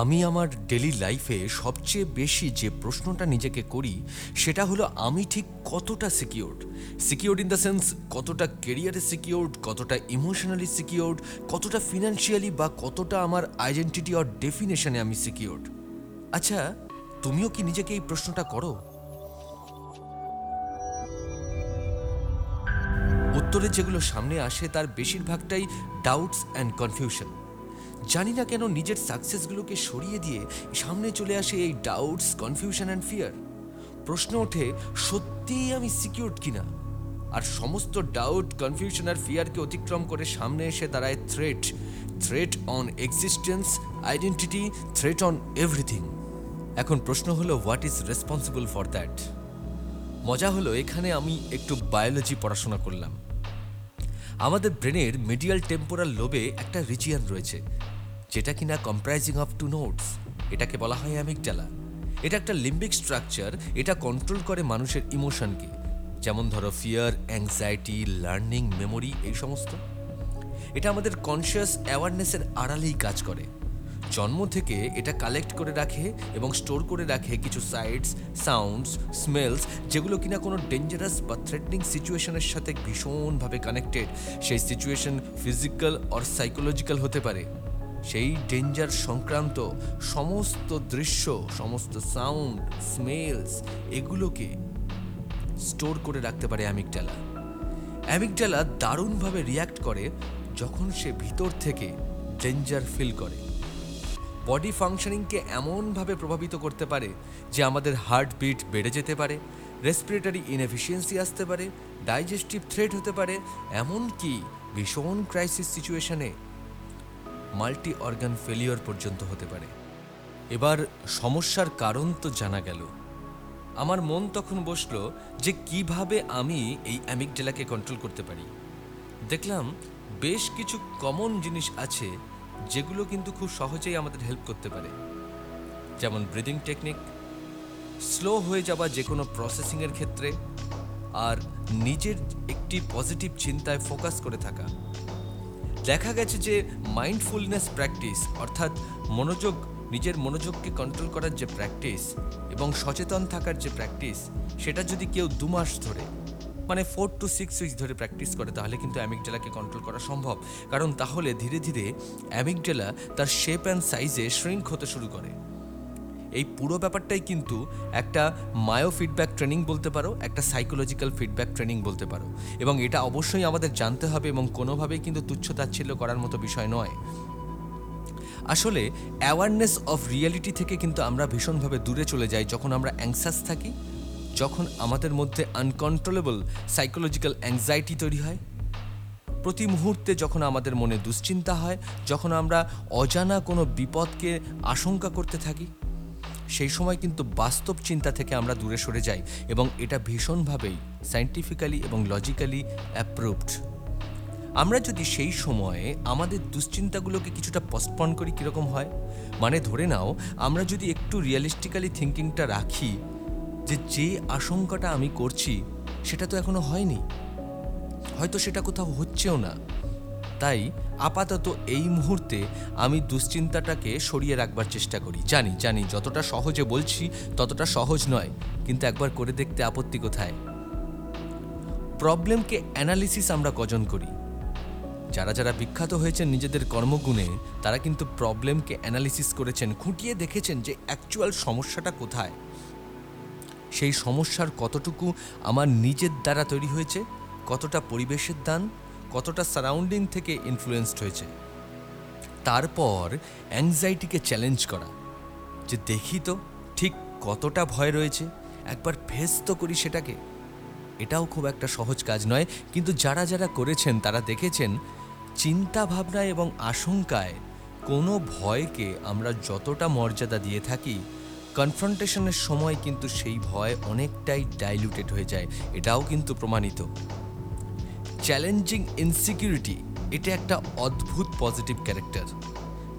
আমি আমার ডেলি লাইফে সবচেয়ে বেশি যে প্রশ্নটা নিজেকে করি, সেটা হলো আমি ঠিক কতটা secured secured in the sense কতটা কেরিয়ারে সিকিউরড কতটা ইমোশনালি সিকিউরড কতটা ফিনান্সিয়ালি বা কতটা আমার আইডেন্টিটি অর ডেফিনেশনে আমি সিকিউরড আচ্ছা তুমিও কি নিজেকে এই প্রশ্নটা করো? উত্তরে যেগুলো সামনে আসে, তার বেশিরভাগটাই ডাউটস অ্যান্ড কনফিউশন জানি না কেন নিজের সাকসেসগুলোকে সরিয়ে দিয়ে সামনে চলে আসে এই ডাউটস কনফিউশন অ্যান্ড ফিয়ার প্রশ্ন ওঠে, সত্যিই আমি সিকিউরড কিনা? আর সমস্ত ডাউট কনফিউশন আর ফিয়ারকে অতিক্রম করে সামনে এসে দাঁড়ায় threat threat on existence identity threat on everything এখন প্রশ্ন হলো what is responsible for that মজা হলো, এখানে আমি একটু বায়োলজি পড়াশোনা করলাম। আমাদের ব্রেনের মিডিয়াল টেম্পোরাল লোবে একটা রিজিয়ান রয়েছে। যেটা কিনা কম্প্রাইজিং অফ টু নোটস এটাকে বলা হয় অ্যামিকডালা এটা একটা লিম্বিক স্ট্রাকচার এটা কন্ট্রোল করে মানুষের ইমোশনকে যেমন ধরো ফিয়ার অ্যাংজাইটি লার্নিং মেমোরি এই সমস্ত। এটা আমাদের কনসিয়াস অ্যাওয়ারনেসের আড়ালেই কাজ করে। জন্ম থেকে এটা কালেক্ট করে রাখে এবং স্টোর করে রাখে কিছু সাইটস সাউন্ডস স্মেলস যেগুলো কিনা কোনো ডেঞ্জারাস বা থ্রেটনিং সিচুয়েশনের সাথে ভীষণভাবে কানেক্টেড সেই সিচুয়েশন ফিজিক্যাল অর সাইকোলজিক্যাল হতে পারে। সেই ডেঞ্জার সংক্রান্ত সমস্ত দৃশ্য, সমস্ত সাউন্ড, স্মেলস এগুলোকে স্টোর করে রাখতে পারে অ্যামিকডালা অ্যামিকডালা দারুণভাবে রিয়্যাক্ট করে যখন সে ভিতর থেকে ডেঞ্জার ফিল করে। বডি ফাংশনিংকে এমনভাবে প্রভাবিত করতে পারে যে আমাদের হার্টবিট বেড়ে যেতে পারে রেসপিরেটরি ইনএফিসিয়েন্সি আসতে পারে ডাইজেস্টিভ থ্রেট হতে পারে, এমনকি ভীষণ ক্রাইসিস সিচুয়েশনে মাল্টি অর্গান ফেলিওর পর্যন্ত হতে পারে। এবার সমস্যার কারণ তো জানা গেল। আমার মন তখন বসল যে কীভাবে আমি এই অ্যামিকডেলাকে কন্ট্রোল করতে পারি। দেখলাম বেশ কিছু কমন জিনিস আছে যেগুলো কিন্তু খুব সহজেই আমাদের হেল্প করতে পারে। যেমন ব্রিদিং টেকনিক স্লো হয়ে যাওয়া যে কোনো প্রসেসিংয়ের ক্ষেত্রে, আর নিজের একটি পজিটিভ চিন্তায় ফোকাস করে থাকা। দেখা গেছে যে মাইন্ডফুলনেস প্র্যাকটিস অর্থাৎ মনোযোগ, নিজের মনোযোগকে কন্ট্রোল করার যে প্র্যাকটিস এবং সচেতন থাকার যে প্র্যাকটিস সেটা যদি কেউ দু মাস ধরে মানে ফোর টু সিক্স উইক্স ধরে প্র্যাকটিস করে, তাহলে কিন্তু অ্যামিকডেলাকে কন্ট্রোল করা সম্ভব। কারণ তাহলে ধীরে ধীরে অ্যামিকডেলা তার শেপ অ্যান্ড সাইজে শ্রিঙ্ক হতে শুরু করে। এই পুরো ব্যাপারটাই কিন্তু একটা মায়ো ফিডব্যাক ট্রেনিং বলতে পারো, একটা সাইকোলজিক্যাল ফিডব্যাক ট্রেনিং বলতে পারো। এবং এটা অবশ্যই আমাদের জানতে হবে এবং কোনোভাবেই কিন্তু তুচ্ছ তাচ্ছিল্য করার মতো বিষয় নয়। আসলে অ্যাওয়ারনেস অফ রিয়েলিটি থেকে কিন্তু আমরা ভীষণভাবে দূরে চলে যাই যখন আমরা অ্যাংসাস থাকি, যখন আমাদের মধ্যে আনকন্ট্রোলেবল সাইকোলজিক্যাল অ্যাংজাইটি তৈরি হয়। প্রতি মুহূর্তে যখন আমাদের মনে দুশ্চিন্তা হয়, যখন আমরা অজানা কোনো বিপদকে আশঙ্কা করতে থাকি সেই সময় কিন্তু বাস্তব চিন্তা থেকে আমরা দূরে সরে যাই এবং এটা ভীষণভাবেই সায়েন্টিফিক্যালি এবং লজিক্যালি অ্যাপ্রুভড আমরা যদি সেই সময়ে আমাদের দুশ্চিন্তাগুলোকে কিছুটা পস্টপন করি কীরকম হয়? মানে ধরে নাও, আমরা যদি একটু রিয়েলিস্টিক্যালি থিঙ্কিংটা রাখি যে যে আশঙ্কাটা আমি করছি, সেটা তো এখনও হয়নি। হয়তো সেটা কোথাও হচ্ছেও না। তাই আপাতত এই মুহূর্তে আমি দুশ্চিন্তাটাকে সরিয়ে রাখবার চেষ্টা করি। জানি জানি, যতটা সহজে বলছি ততটা সহজ নয়, কিন্তু একবার করে দেখতে আপত্তি কোথায়? প্রবলেমকে অ্যানালিসিস আমরা কজন করি? যারা যারা বিখ্যাত হয়েছেন নিজেদের কর্মগুণে, তারা কিন্তু প্রবলেমকে অ্যানালিসিস করেছেন, খুঁটিয়ে দেখেছেন যে অ্যাকচুয়াল সমস্যাটা কোথায়। সেই সমস্যার কতটুকু আমার নিজের দ্বারা তৈরি হয়েছে, কতটা পরিবেশের দান কতটা সারাউন্ডিং থেকে ইনফ্লুয়েসড হয়েছে। তারপর অ্যাংজাইটিকে চ্যালেঞ্জ করা, যে দেখি তো ঠিক কতটা ভয় রয়েছে, একবার ফেস তো করি সেটাকে। এটাও খুব একটা সহজ কাজ নয়, কিন্তু যারা যারা করেছেন, তারা দেখেছেন চিন্তা ভাবনা এবং আশঙ্কায় কোনো ভয়কে আমরা যতটা মর্যাদা দিয়ে থাকি কনফ্রন্টেশনের সময় কিন্তু সেই ভয় অনেকটাই ডাইলুটেড হয়ে যায়। এটাও কিন্তু প্রমাণিত। চ্যালেঞ্জিং ইনসিকিউরিটি এটা একটা অদ্ভুত পজিটিভ ক্যারেক্টার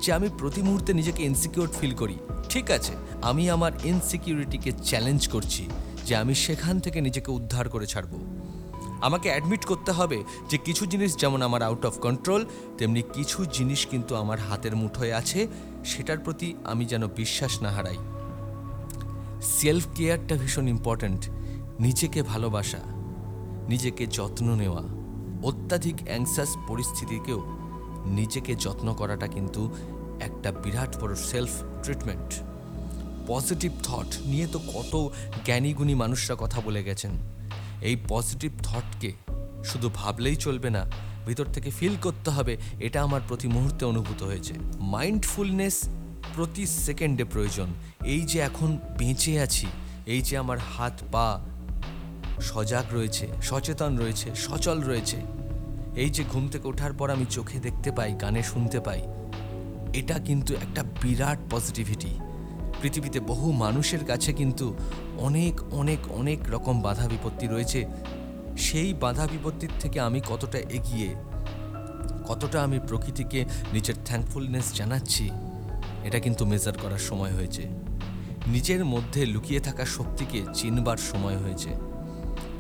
যে আমি প্রতি মুহূর্তে নিজেকে ইনসিকিউর ফিল করি। ঠিক আছে, আমি আমার ইনসিকিউরিটিকে চ্যালেঞ্জ করছি যে আমি সেখান থেকে নিজেকে উদ্ধার করে ছাড়ব। আমাকে অ্যাডমিট করতে হবে যে কিছু জিনিস যেমন আমার আউট অফ কন্ট্রোল তেমনি কিছু জিনিস কিন্তু আমার হাতের মুঠোয় আছে, সেটার প্রতি আমি যেন বিশ্বাস না হারাই। সেলফ কেয়ারটা ভীষণ ইম্পর্ট্যান্ট নিজেকে ভালোবাসা, নিজেকে যত্ন নেওয়া। অত্যাধিক অ্যাংসাস পরিস্থিতিকেও নিজেকে যত্ন করাটা কিন্তু একটা বিরাট বড় সেলফ ট্রিটমেন্ট পজিটিভ থট নিয়ে তো কত জ্ঞানীগুণী মানুষরা কথা বলে গেছেন। এই পজিটিভ থটকে শুধু ভাবলেই চলবে না, ভিতর থেকে ফিল করতে হবে, এটা আমার প্রতি মুহূর্তে অনুভূত হয়েছে। মাইন্ডফুলনেস প্রতি সেকেন্ডে প্রয়োজন। এই যে এখন বেঁচে আছি, এই যে আমার হাত পা সজাগ রয়েছে, সচেতন রয়েছে, সচল রয়েছে। এই যে ঘুম থেকে ওঠার পর আমি চোখে দেখতে পাই গানে শুনতে পাই, এটা কিন্তু একটা বিরাট পজিটিভিটি পৃথিবীতে বহু মানুষের কাছে কিন্তু অনেক অনেক অনেক রকম বাধা বিপত্তি রয়েছে। সেই বাধা বিপত্তির থেকে আমি কতটা এগিয়ে, কতটা আমি প্রকৃতিকে নিজের থ্যাঙ্কফুলনেস জানাচ্ছি, এটা কিন্তু মেজার করার সময় হয়েছে। নিজের মধ্যে লুকিয়ে থাকা শক্তিকে চিনবার সময় হয়েছে।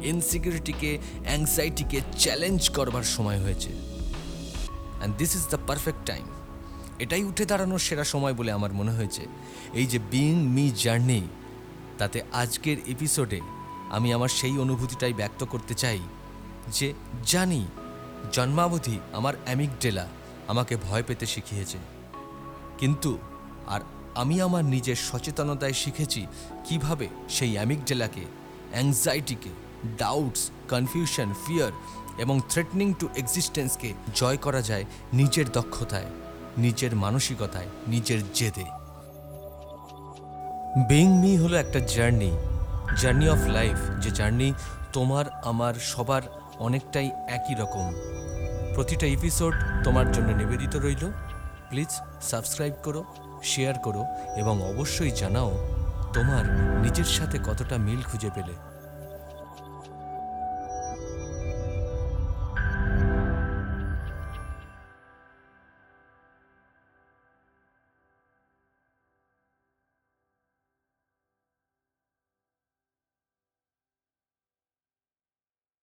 ইনসিকিউরিটিকে অ্যাংজাইটিকে চ্যালেঞ্জ করবার সময় হয়েছে। And this is the perfect time এটাই উঠে দাঁড়ানোর সেরা সময় বলে আমার মনে হয়েছে। এই যে বিং মি জার্নি তাতে আজকের এপিসোডে আমি আমার সেই অনুভূতিটাই ব্যক্ত করতে চাই যে জানি জন্মাবধি আমার অ্যামিকডেলা আমাকে ভয় পেতে শিখিয়েছে। কিন্তু আর আমি আমার নিজের সচেতনতায় শিখেছি কীভাবে সেই অ্যামিকডেলাকে অ্যাংজাইটিকে ডাউটস কনফিউশন ফিয়ার এবং থ্রেটনিং টু এক্সিস্টেন্সকে জয় করা যায় নিজের দক্ষতায়, নিজের মানসিকতায়, নিজের জেদে। বিং মি হলো একটা জার্নি জার্নি অফ লাইফ যে জার্নি তোমার, আমার, সবার অনেকটাই একই রকম। প্রতিটা এপিসোড তোমার জন্য নিবেদিত রইল। প্লিজ সাবস্ক্রাইব করো শেয়ার করো এবং অবশ্যই জানাও তোমার নিজের সাথে কতটা মিল খুঁজে পেলে।